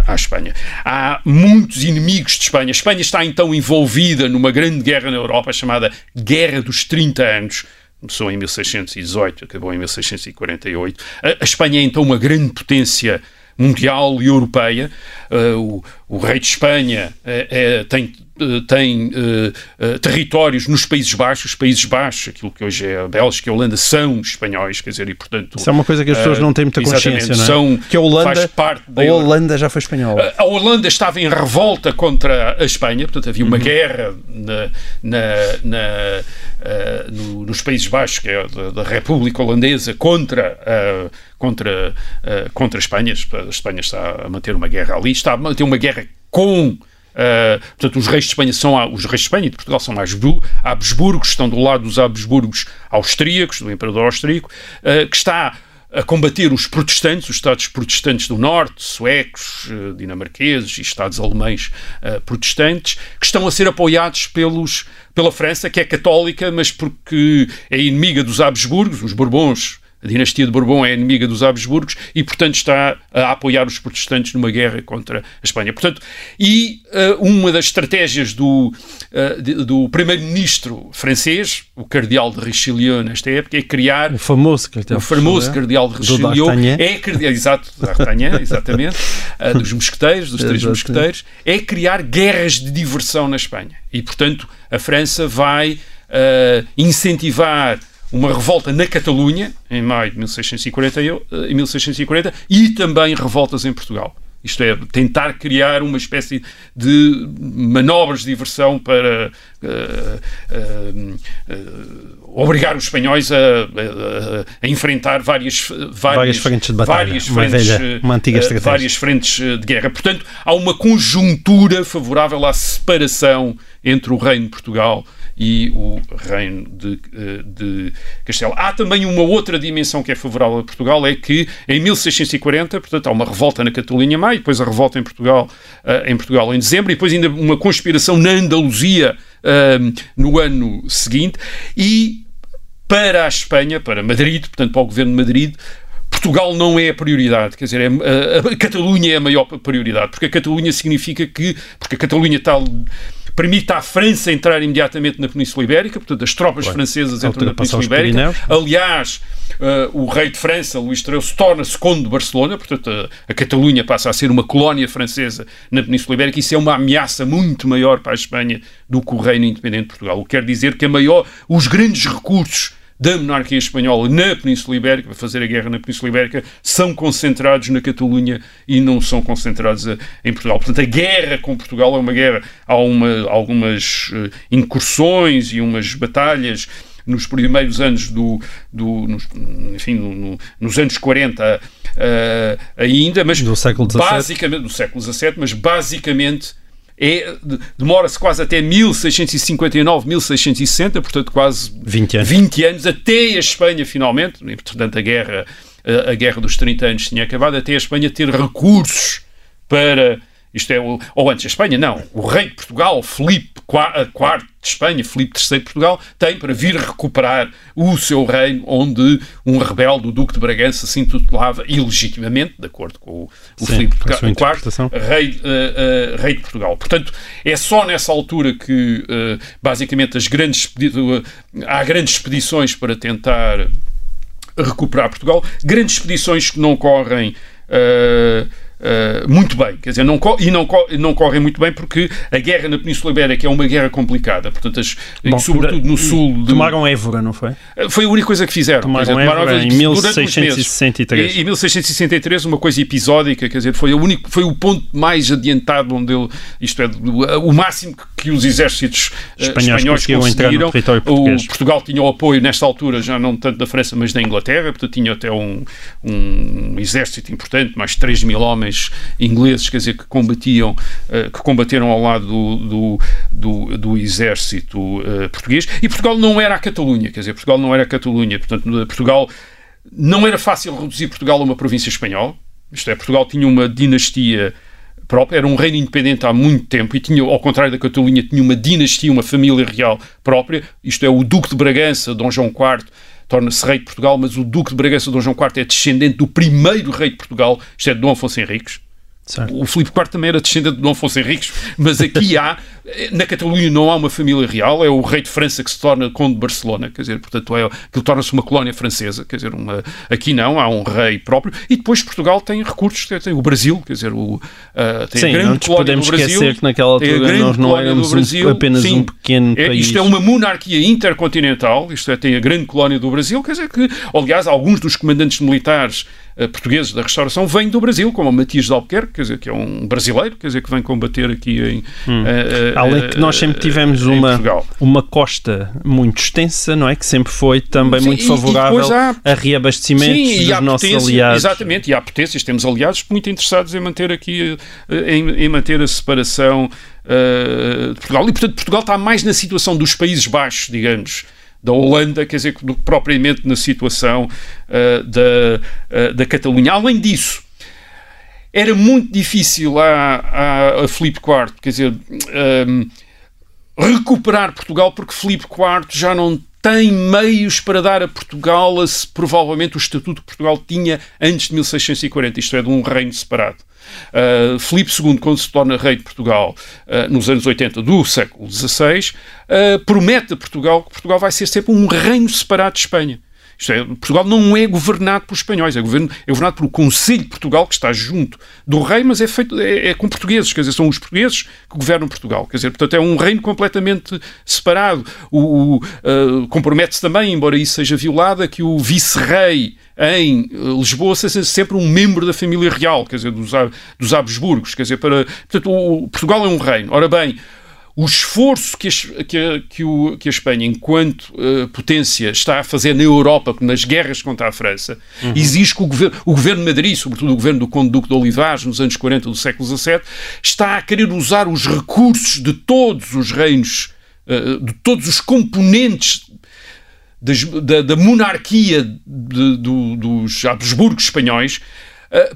à Espanha. Há muitos inimigos de Espanha. A Espanha está então envolvida numa grande guerra na Europa chamada Guerra dos 30 Anos, começou em 1618, acabou em 1648. A, Espanha é então uma grande potência mundial e europeia. Uh, o, o, rei de Espanha uh, tem eh, tem uh, territórios nos Países Baixos, os Países Baixos, aquilo que hoje é a Bélgica e a Holanda, são espanhóis, quer dizer, e portanto... Isso é uma coisa que as pessoas não têm muita consciência, não é? São, que a Holanda, parte a Holanda já foi espanhola. A Holanda estava em revolta contra a Espanha, portanto havia uma uhum. guerra na, na, na uh, no, nos Países Baixos, que é da, da República Holandesa, contra uh, contra, uh, contra a Espanha. A Espanha está a manter uma guerra ali, está a manter uma guerra com Uh, portanto, os reis de Espanha são os reis de Espanha e de Portugal são Habsburgos, estão do lado dos Habsburgos austríacos, do imperador austríaco, uh, que está a combater os protestantes, os Estados protestantes do Norte, suecos, uh, dinamarqueses e Estados alemães protestantes, que estão a ser apoiados pelos, pela França, que é católica, mas porque é inimiga dos Habsburgos, os Bourbons A dinastia de Bourbon é inimiga dos Habsburgos e, portanto, está a apoiar os protestantes numa guerra contra a Espanha. Portanto, e uh, uma das estratégias do, uh, de, do primeiro-ministro francês, o cardeal de Richelieu, nesta época, é criar... O famoso cardeal, o famoso cardeal de Richelieu. É criar, exato, D'Artagnan, exatamente, uh, dos mosqueteiros, dos três mosqueteiros, é criar guerras de diversão na Espanha. E, portanto, a França vai incentivar uma revolta na Catalunha, em maio de 1640, em 1640 e também revoltas em Portugal. Isto é, tentar criar uma espécie de manobras de diversão para uh, uh, uh, obrigar os espanhóis a, a, a enfrentar várias, várias, várias, frentes de batalha, várias frentes, uma, velha, uma antiga estratégia. várias frentes de guerra. Portanto, há uma conjuntura favorável à separação entre o Reino de Portugal e o Reino de, eh, de, Castelo. Há também uma outra dimensão que é favorável a Portugal, é que em 1640, portanto, há uma revolta na Catalunha em maio, depois a revolta em Portugal, eh, em Portugal em dezembro, e depois ainda uma conspiração na Andaluzia eh, no ano seguinte, e para a Espanha, para Madrid, portanto, para o governo de Madrid, Portugal não é a prioridade, quer dizer, é, a, a Catalunha é a maior prioridade, porque a Catalunha significa que, porque a Catalunha está permite à França entrar imediatamente na Península Ibérica, portanto, as tropas francesas entram na Península Ibérica. Aliás, uh, o rei de França, Luís XIII, torna-se conde de Barcelona, portanto, a, a, Catalunha passa a ser uma colónia francesa na Península Ibérica. Isso é uma ameaça muito maior para a Espanha do que o Reino Independente de Portugal. O que quer dizer que a maior, os grandes recursos da monarquia espanhola na Península Ibérica, para fazer a guerra na Península Ibérica, são concentrados na Catalunha e não são concentrados a, em Portugal. Portanto, a guerra com Portugal é uma guerra, há uma, algumas uh, incursões e umas batalhas nos primeiros anos do, do nos, enfim, no, no, nos anos 40 uh, eh, ainda, mas do século basicamente do século XVII, mas basicamente é, demora-se quase até 1659, 1660, portanto quase 20 anos, 20 anos até a Espanha finalmente, portanto a guerra, a, a guerra dos 30 anos tinha acabado, até a Espanha ter recursos para isto é, o, ou antes a Espanha, não. O rei de Portugal, Filipe IV de Espanha, Filipe III de Portugal, tem para vir recuperar o seu reino, onde um rebelde, o Duque de Bragança, se intitulava ilegitimamente, de acordo com o, o Sim, Filipe IV, rei, uh, uh, rei de Portugal. Portanto, é só nessa altura que, uh, basicamente, as grandes há grandes expedições para tentar recuperar Portugal, grandes expedições que não correm. Uh, Uh, muito bem, quer dizer, não e não, não correm muito bem porque a guerra na Península Ibérica é uma guerra complicada, portanto, as, Bom, sobretudo no sul. De... Tomaram Évora, não foi? Eh, foi a única coisa que fizeram. Tomaram, dizer, tomaram Évora, em 1663. E, em 1663, uma coisa episódica, quer dizer, foi, a único, foi o ponto mais adiantado onde ele, isto é, o máximo que os exércitos eh, espanhóis, espanhóis conseguiram. O Portugal tinha o apoio, nesta altura, já não tanto da França, mas da Inglaterra, portanto, tinha até um, um exército importante, mais 3 mil homens ingleses, quer dizer, que combatiam, uh, que combateram ao lado do, do, do, do exército uh, português. E Portugal não era a Catalunha, quer dizer, Portugal não era a Catalunha. Portanto, Portugal não era fácil reduzir Portugal a uma província espanhola. Isto é, Portugal tinha uma dinastia era um reino independente há muito tempo e tinha, ao contrário da Catalunha, tinha uma dinastia, uma família real própria. Isto é, o Duque de Bragança, Dom João IV, torna-se rei de Portugal, mas o Duque de Bragança, Dom João IV, é descendente do primeiro rei de Portugal, isto é, Dom Afonso Henriques. Certo. O Filipe IV também era descendente de Dom Afonso Henriques, mas aqui há, na Catalunha não há uma família real, é o rei de França que se torna conde de Barcelona, quer dizer, portanto, é, que torna-se uma colónia francesa, quer dizer, uma, aqui não, há um rei próprio, e depois Portugal tem recursos, tem o Brasil, quer dizer, o, uh, tem sim, a grande não colónia podemos do Brasil. esquecer que naquela altura nós não éramos Brasil, um, apenas sim, um pequeno é, país. Isto é uma monarquia intercontinental, isto é, tem a grande colónia do Brasil, quer dizer que, aliás, alguns dos comandantes militares portugueses da restauração vêm do Brasil, como o Matias de Albuquerque, quer dizer, que é um brasileiro, quer dizer, que vem combater aqui em. Hum. Uh, Além que nós sempre tivemos uma, uma costa muito extensa, não é? Que sempre foi também Sim, muito favorável há, a reabastecimentos Sim, dos nossos aliados. Exatamente, e há potências, temos aliados muito interessados em manter aqui, em, em manter a separação uh, de Portugal. E, portanto, Portugal está mais na situação dos Países Baixos, digamos, da Holanda, quer dizer, do que propriamente na situação uh, da, uh, da Catalunha. Além disso, era muito difícil a, a, a Filipe IV, quer dizer, um, recuperar Portugal, porque Filipe IV já não tem meios para dar a Portugal a, provavelmente o estatuto que Portugal tinha antes de 1640, isto é, de um reino separado. Uh, Filipe II, quando se torna rei de Portugal uh, nos anos 80 do século XVI, uh, promete a Portugal que Portugal vai ser sempre um reino separado de Espanha. É, Portugal não é governado por espanhóis, é, governo, é governado pelo Conselho de Portugal, que está junto do rei, mas é feito é, é, com portugueses, quer dizer, são os portugueses que governam Portugal. Quer dizer, portanto, é um reino completamente separado. O, o uh, compromete-se também, embora isso seja violado, que o vice-rei em Lisboa seja sempre um membro da família real, quer dizer, dos, dos Habsburgos. Quer dizer, para, portanto, o, Portugal é um reino. Ora bem, o esforço que a, que a, que o, que a Espanha, enquanto uh, potência, está a fazer na Europa, nas guerras contra a França, uhum. exige que o governo, o governo de Madrid, sobretudo o governo do Conde Duque de Olivares, nos anos 40 do século XVII, está a querer usar os recursos de todos os reinos, uh, de todos os componentes das, da, da, monarquia de, do, dos Habsburgos espanhóis eh,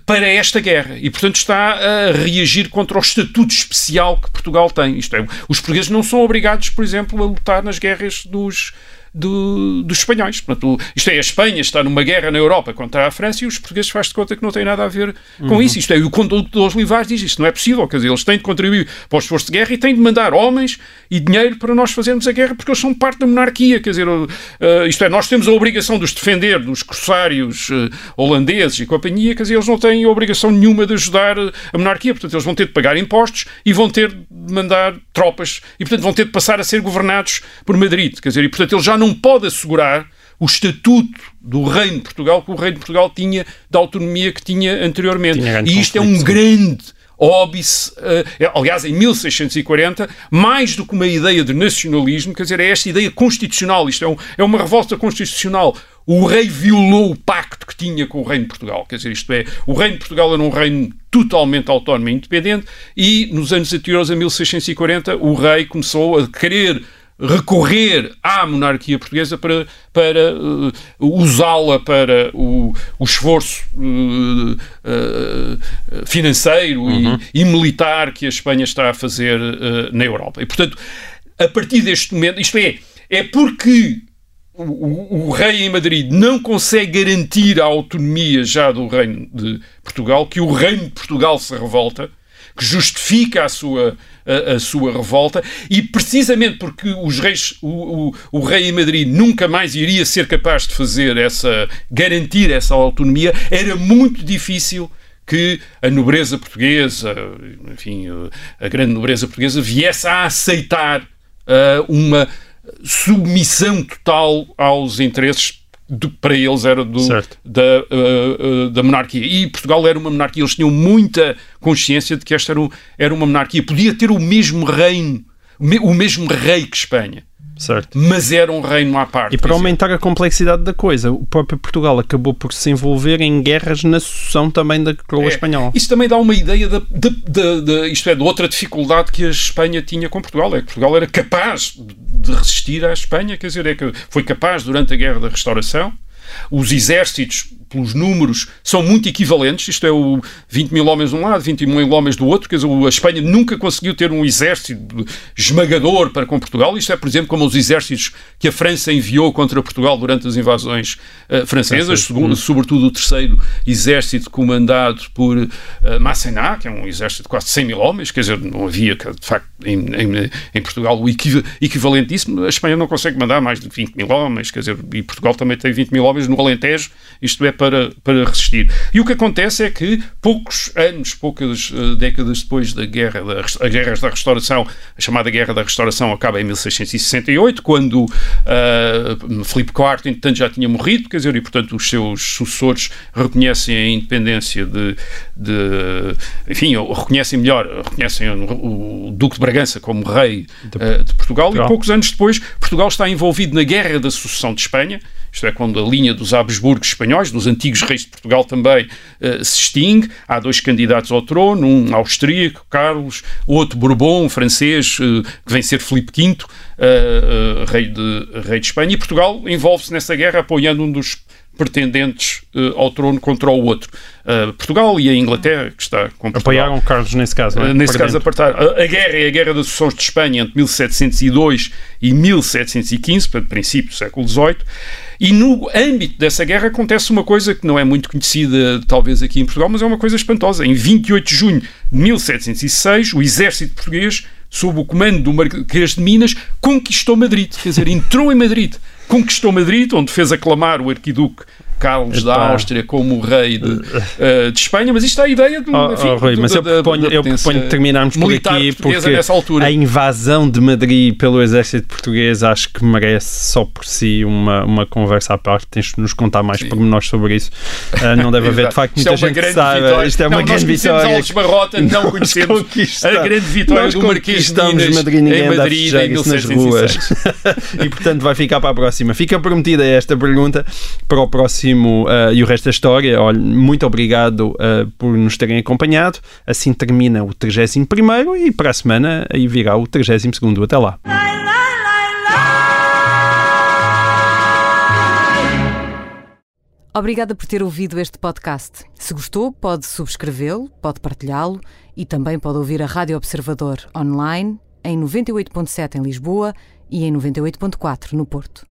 para esta guerra e, portanto, está a reagir contra o estatuto especial que Portugal tem. Isto é, os portugueses não são obrigados, por exemplo, a lutar nas guerras dos do, dos espanhóis. Portanto, isto é, a Espanha está numa guerra na Europa contra a França e os portugueses fazem de conta que não tem nada a ver com uhum. isso. Isto é, o conduto dos Olivares diz isto não é possível. Quer dizer, eles têm de contribuir para o esforço de guerra e têm de mandar homens e dinheiro para nós fazermos a guerra porque eles são parte da monarquia. Quer dizer, uh, isto é, nós temos a obrigação de os defender dos corsários uh, holandeses e companhia, quer dizer, eles não têm obrigação nenhuma de ajudar a monarquia. Portanto, eles vão ter de pagar impostos e vão ter de mandar tropas e, portanto, vão ter de passar a ser governados por Madrid. Quer dizer, e, portanto, eles já não pode assegurar o estatuto do Reino de Portugal que o Reino de Portugal tinha da autonomia que tinha anteriormente. Tinha e isto é um grande óbice, uh, aliás, em 1640, mais do que uma ideia de nacionalismo, quer dizer, é esta ideia constitucional, isto é, um, é uma revolta constitucional. O rei violou o pacto que tinha com o Reino de Portugal, quer dizer, isto é, o Reino de Portugal era um reino totalmente autónomo e independente e nos anos anteriores a 1640 o rei começou a querer recorrer à monarquia portuguesa para, para uh, usá-la para o, o esforço uh, uh, financeiro uhum. e, e, militar que a Espanha está a fazer na Europa. E, portanto, a partir deste momento, isto é, é porque o, o, o, rei em Madrid não consegue garantir a autonomia já do reino de Portugal, que o reino de Portugal se revolta, que justifica a sua a, a, sua revolta. E precisamente porque os reis, o, o, o, rei em Madrid nunca mais iria ser capaz de fazer essa, garantir essa autonomia, era muito difícil que a nobreza portuguesa, enfim, a grande nobreza portuguesa viesse a aceitar uh, uma submissão total aos interesses do, para eles era do, da, uh, uh, da monarquia. E Portugal era uma monarquia, eles tinham muita consciência de que esta era, era uma monarquia. Podia ter o mesmo reino, o mesmo rei que Espanha. Certo. Mas era um reino à parte. E para aumentar a complexidade da coisa, o próprio Portugal acabou por se envolver em guerras na sucessão também da coroa é, espanhola. Isso também dá uma ideia de, de, de, de, isto é, de outra dificuldade que a Espanha tinha com Portugal. É que Portugal era capaz de resistir à Espanha, quer dizer, é que foi capaz durante a Guerra da Restauração. Os exércitos pelos números, são muito equivalentes. Isto é o 20 mil homens de um lado, 20 mil homens do outro. Quer dizer, a Espanha nunca conseguiu ter um exército esmagador para com Portugal. Isto é, por exemplo, como os exércitos que a França enviou contra Portugal durante as invasões uh, francesas, segundo, sobretudo o terceiro exército comandado por uh, que é um exército de quase 100 mil homens. Quer dizer, não havia, de facto, em, em, em Portugal o equivalente disso. A Espanha não consegue mandar mais de 20 mil homens. Quer dizer, e Portugal também tem 20 mil homens no Alentejo. Isto é, para, para resistir. E o que acontece é que poucos anos, poucas uh, décadas depois da guerra da, a guerra da Restauração, a chamada Guerra da Restauração acaba em 1668, quando uh, Filipe IV, entretanto, já tinha morrido, quer dizer, e portanto os seus sucessores reconhecem a independência de, de enfim, reconhecem melhor, reconhecem o, o Duque de Bragança como rei de, uh, de Portugal, Portugal, e poucos anos depois Portugal está envolvido na Guerra da Sucessão de Espanha, isto é, quando a linha dos Habsburgos espanhóis, dos antigos reis de Portugal também uh, se extingue. Há dois candidatos ao trono, um austríaco, Carlos, outro Bourbon, francês, uh, que vem ser Filipe V, uh, rei, de, rei de Espanha. E Portugal envolve-se nessa guerra apoiando um dos pretendentes uh, ao trono contra o outro. Uh, Portugal e a Inglaterra, que está com Portugal. Apoiaram Carlos nesse caso, não é? Uh, nesse caso, apartar. A, a guerra é a Guerra das Sucessões de Espanha entre 1702 e 1715, portanto, princípio do século XVIII. E no âmbito dessa guerra acontece uma coisa que não é muito conhecida, talvez aqui em Portugal, mas é uma coisa espantosa. Em 28 de junho de 1706, o exército português, sob o comando do Marquês de Minas, conquistou Madrid. Quer dizer, entrou em Madrid conquistou Madrid, onde fez aclamar o arquiduque Carlos Epá. da Áustria como rei de, uh, de, Espanha, mas isto é a ideia de, oh, enfim, oh, Rui, mas da, eu proponho, eu proponho terminarmos por aqui porque a invasão de Madrid pelo exército português acho que merece só por si uma, uma conversa à parte, tens de nos contar mais pormenores sobre isso. Uh, não deve haver de facto muita é gente que saiba isto é uma não, grande vitória. Alves Barrota, não conhecemos a grande vitória do Marquês de Minas Madrid, ninguém em Madrid em nas ruas. E portanto vai ficar para a próxima. Fica prometida esta pergunta para o próximo próximo uh, e o resto da história. Olha, muito obrigado uh, por nos terem acompanhado. Assim termina o 31 e para a semana aí virá o 32. Até lá. Obrigada por ter ouvido este podcast. Se gostou, pode subscrevê-lo, pode partilhá-lo e também pode ouvir a Rádio Observador online em 98.7 em Lisboa e em 98.4 no Porto.